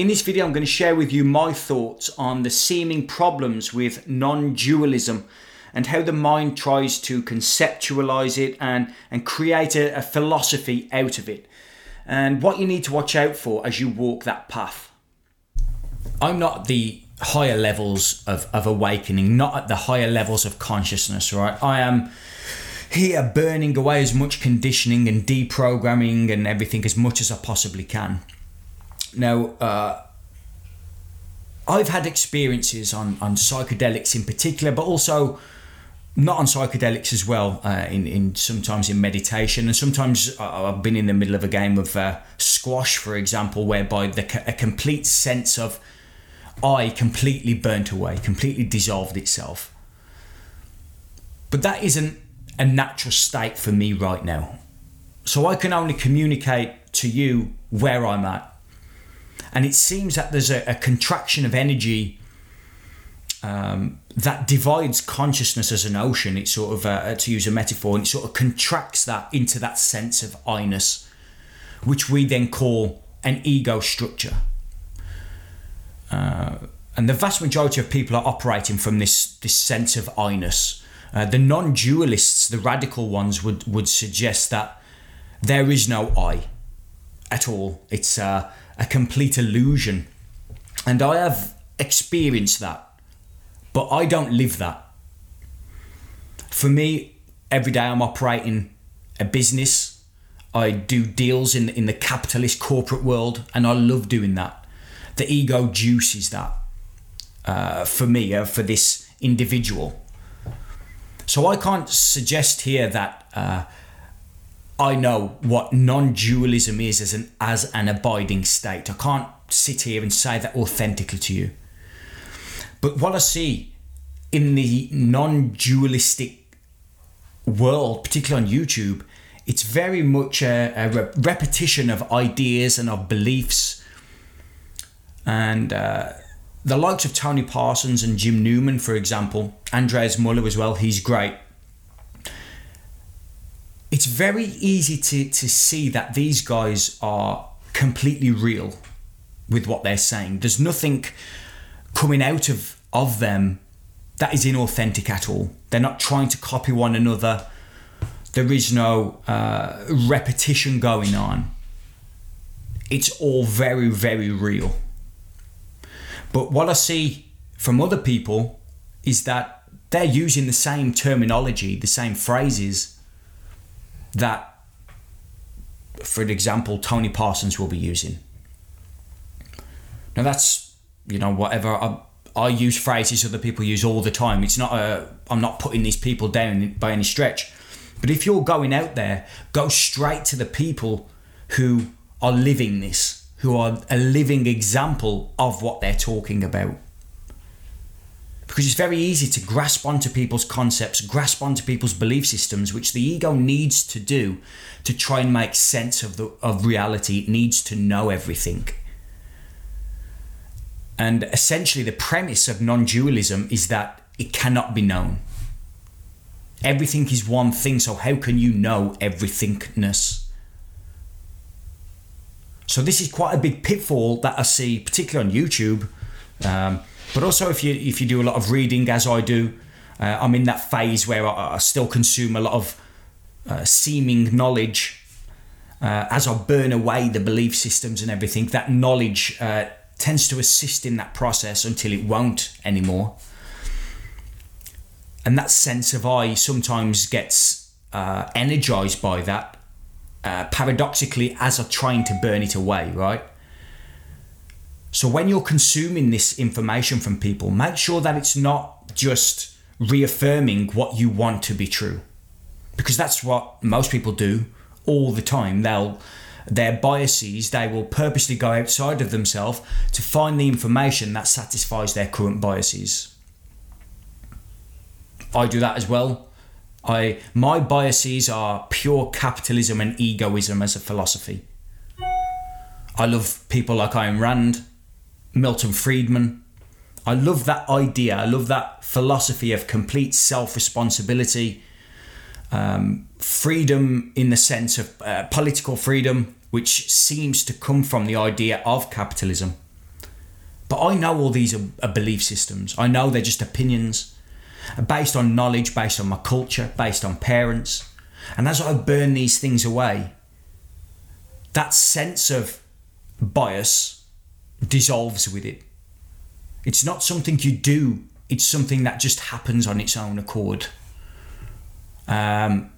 In this video, I'm going to share with you my thoughts on the seeming problems with non dualism and how the mind tries to conceptualize it and, and create a, a philosophy out of it, and what you need to watch out for as you walk that path. I'm not the higher levels of, of awakening, not at the higher levels of consciousness, right? I am here burning away as much conditioning and deprogramming and everything as much as I possibly can. Now, uh, I've had experiences on, on psychedelics in particular, but also not on psychedelics as well. Uh, in in sometimes in meditation, and sometimes I've been in the middle of a game of uh, squash, for example, whereby the a complete sense of I completely burnt away, completely dissolved itself. But that isn't a natural state for me right now. So I can only communicate to you where I'm at. And it seems that there's a, a contraction of energy um, that divides consciousness as an ocean. It sort of, uh, to use a metaphor, and it sort of contracts that into that sense of I-ness, which we then call an ego structure. Uh, and the vast majority of people are operating from this this sense of I-ness. Uh, the non-dualists, the radical ones, would would suggest that there is no I at all. It's a, a complete illusion, and I have experienced that, but I don't live that. For me, every day I'm operating a business. I do deals in in the capitalist corporate world, and I love doing that the ego juices that uh, for me, uh, for this individual. So I can't suggest here that uh, I know what non-dualism is as an as an abiding state. I can't sit here and say that authentically to you. But what I see in the non-dualistic world, particularly on YouTube, it's very much a, a repetition of ideas and of beliefs and uh, the likes of Tony Parsons and Jim Newman, for example, Andreas Muller as well, he's great. It's very easy to, to see that these guys are completely real with what they're saying. There's nothing coming out of, of them that is inauthentic at all. They're not trying to copy one another. There is no uh, repetition going on. It's all very, very real. But what I see from other people is that they're using the same terminology, the same phrases that, for example, Tony Parsons will be using. Now that's you know whatever I, I use phrases other people use all the time. It's not a I'm not putting these people down by any stretch. But if you're going out there, go straight to the people who are living this who are a living example of what they're talking about. Because it's very easy to grasp onto people's concepts, grasp onto people's belief systems, which the ego needs to do to try and make sense of the of reality. It needs to know everything. And essentially the premise of non-dualism is that it cannot be known. Everything is one thing, so how can you know everythingness? So this is quite a big pitfall that I see, particularly on YouTube. Um, but also, if you if you do a lot of reading, as I do, uh, I'm in that phase where I, I still consume a lot of uh, seeming knowledge. Uh, as I burn away the belief systems and everything, that knowledge uh, tends to assist in that process until it won't anymore. And that sense of I sometimes gets uh, energized by that uh, paradoxically as I'm trying to burn it away, right? So when you're consuming this information from people, make sure that it's not just reaffirming what you want to be true. Because that's what most people do all the time. They'll their biases, they will purposely go outside of themselves to find the information that satisfies their current biases. I do that as well. I my biases are pure capitalism and egoism as a philosophy. I love people like Ayn Rand, Milton Friedman. I love that idea. I love that philosophy of complete self responsibility, um, freedom in the sense of uh, political freedom, which seems to come from the idea of capitalism. But I know all these are, are belief systems. I know they're just opinions based on knowledge, based on my culture, based on parents. And as I burn these things away, that sense of bias dissolves with it. It's not something you do, it's something that just happens on its own accord. Um,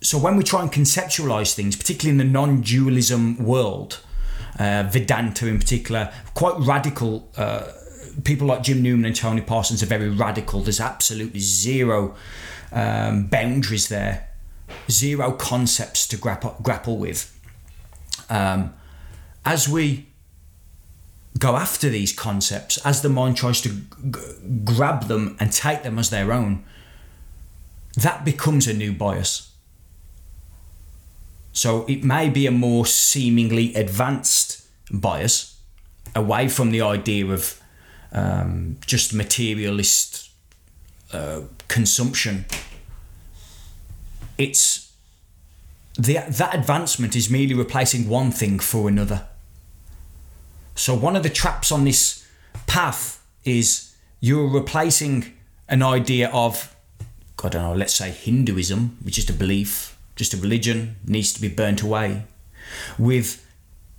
so when we try and conceptualize things, particularly in the non dualism world, uh, Vedanta in particular, quite radical. Uh, people like Jim Newman and Tony Parsons are very radical. There's absolutely zero um, boundaries there, zero concepts to grapple, grapple with. Um, as we go after these concepts, as the mind tries to g- grab them and take them as their own, that becomes a new bias. So it may be a more seemingly advanced bias away from the idea of um, just materialist uh, consumption. It's the, that advancement is merely replacing one thing for another. So one of the traps on this path is you're replacing an idea of, I don't know, let's say Hinduism, which is a belief, just a religion, needs to be burnt away, with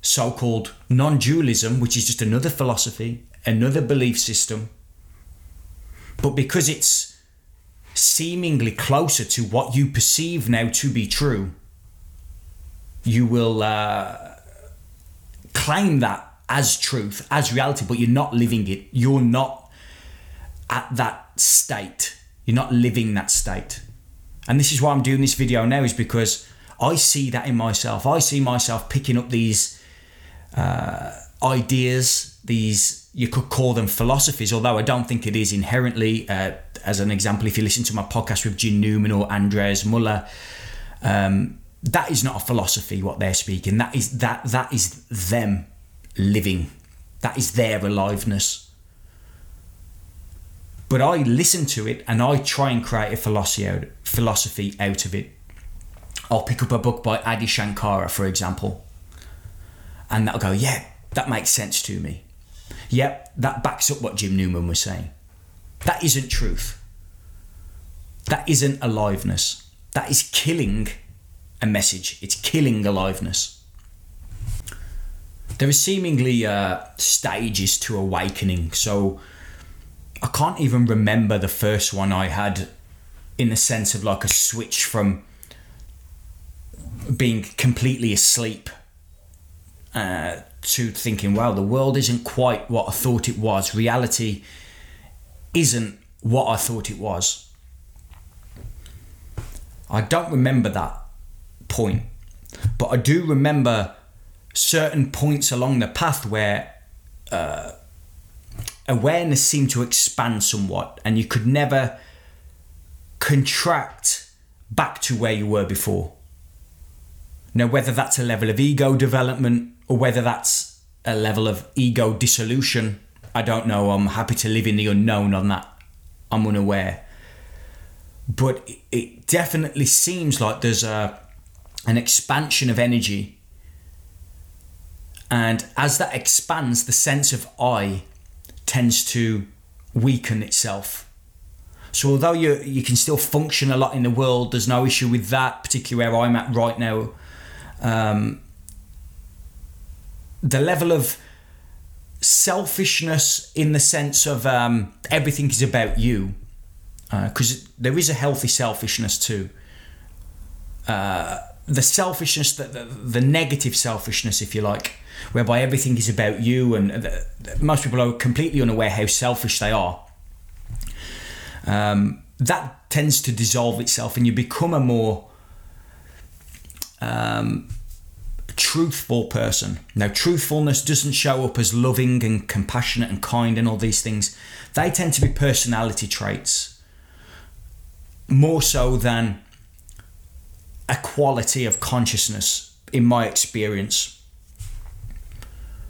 so called non dualism, which is just another philosophy, another belief system. But because it's seemingly closer to what you perceive now to be true, you will uh, claim that as truth, as reality, but you're not living it. You're not at that state. You're not living that state. And this is why I'm doing this video now, is because I see that in myself. I see myself picking up these uh, ideas, these, you could call them philosophies, although I don't think it is inherently. Uh, as an example, if you listen to my podcast with Jim Newman or Andreas Muller, um, that is not a philosophy what they're speaking. That is that that is them living. That is their aliveness. But I listen to it and I try and create a philosophy out, of it. I'll pick up a book by Adi Shankara, for example, and that'll go, yeah, that makes sense to me. Yep, that backs up what Jim Newman was saying. That isn't truth. That isn't aliveness. That is killing a message. It's killing aliveness. There are seemingly uh, stages to awakening. So I can't even remember the first one I had in the sense of like a switch from being completely asleep uh, to thinking, well, the world isn't quite what I thought it was. Reality isn't what I thought it was. I don't remember that point, but I do remember certain points along the path where uh, awareness seemed to expand somewhat and you could never contract back to where you were before. Now, whether that's a level of ego development or whether that's a level of ego dissolution, I don't know. I'm happy to live in the unknown on that. I'm unaware. But it definitely seems like there's a an expansion of energy. And as that expands, the sense of I tends to weaken itself. So although you you can still function a lot in the world, there's no issue with that, particularly where I'm at right now. Um, the level of selfishness in the sense of um, everything is about you, because uh, there is a healthy selfishness too. Uh, the selfishness, the, the, the, negative selfishness, if you like, whereby everything is about you, and the, most people are completely unaware how selfish they are. Um, that tends to dissolve itself, and you become a more um, truthful person. Now, truthfulness doesn't show up as loving and compassionate and kind and all these things. They tend to be personality traits more so than a quality of consciousness, in my experience.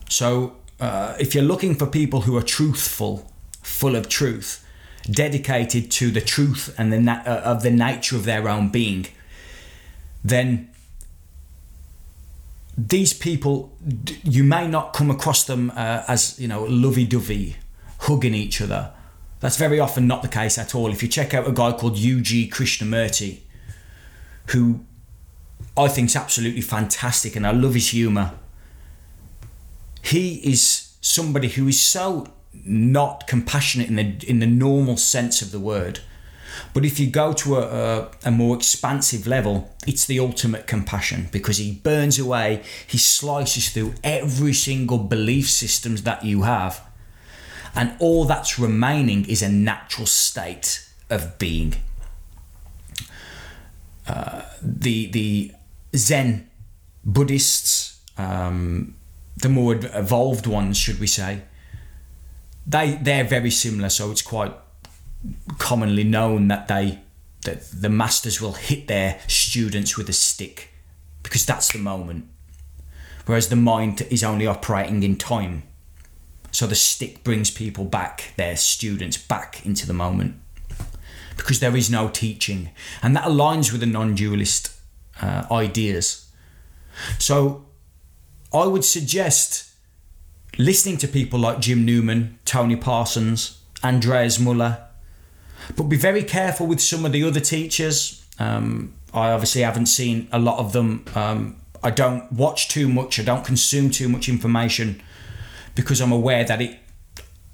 So, uh, if you're looking for people who are truthful, full of truth, dedicated to the truth and the na- uh, of the nature of their own being, then these people, you may not come across them uh, as you know lovey-dovey, hugging each other. That's very often not the case at all. If you check out a guy called U.G. Krishnamurti, who I think is absolutely fantastic, and I love his humour. He is somebody who is so not compassionate in the in the normal sense of the word. But if you go to a, a, a, more expansive level, it's the ultimate compassion because he burns away, he slices through every single belief systems that you have. And all that's remaining is a natural state of being. The the Zen Buddhists, um, the more evolved ones, should we say, they they're very similar. So it's quite commonly known that they that the masters will hit their students with a stick because that's the moment, whereas the mind is only operating in time. So the stick brings people back, their students back into the moment because there is no teaching, and that aligns with the non-dualist uh, ideas. So I would suggest listening to people like Jim Newman, Tony Parsons, Andreas Muller, but be very careful with some of the other teachers. Um, I obviously haven't seen a lot of them. Um, I don't watch too much. I don't consume too much information because I'm aware that it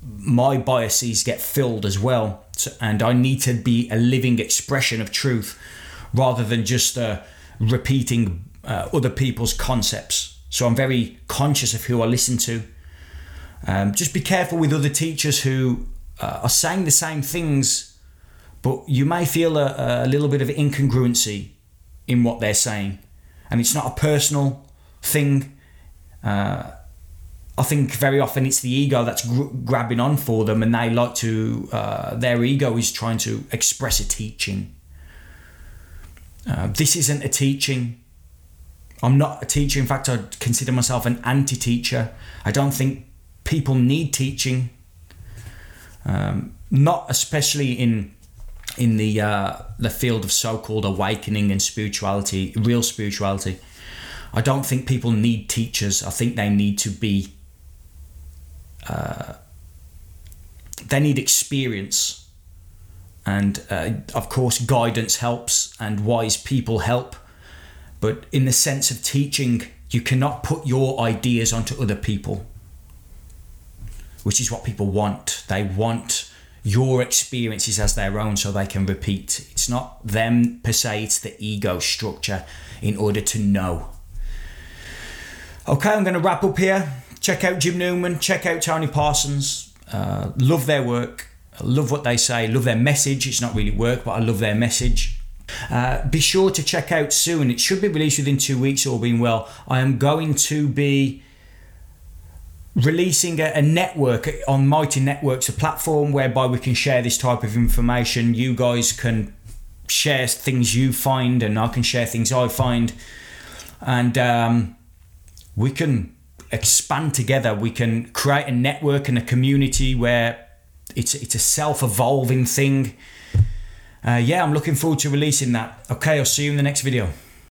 my biases get filled as well, and I need to be a living expression of truth rather than just uh, repeating uh, other people's concepts. So I'm very conscious of who I listen to. Um, just be careful with other teachers who uh, are saying the same things, but you may feel a, a little bit of incongruency in what they're saying, and it's not a personal thing. Uh, I think very often it's the ego that's gr- grabbing on for them, and they like to. Uh, their ego is trying to express a teaching. Uh, this isn't a teaching. I'm not a teacher. In fact, I consider myself an anti-teacher. I don't think people need teaching. Um, not especially in in the uh, the field of so-called awakening and spirituality, real spirituality. I don't think people need teachers. I think they need to be uh, they need experience, and uh, of course, guidance helps, and wise people help. But in the sense of teaching, you cannot put your ideas onto other people, which is what people want. They want your experiences as their own so they can repeat. It's not them per se, it's the ego structure in order to know. Okay, I'm going to wrap up here check out Jim Newman, check out Tony Parsons. Uh, love their work, love what they say, love their message. It's not really work, but I love their message. Uh, be sure to check out soon. It should be released within two weeks, all being well. I am going to be releasing a, a, network on Mighty Networks, a platform whereby we can share this type of information. You guys can share things you find, and I can share things I find, and um, we can expand together. We can create a network and a community where it's it's a self evolving thing. Uh, yeah, I'm looking forward to releasing that. Okay, I'll see you in the next video.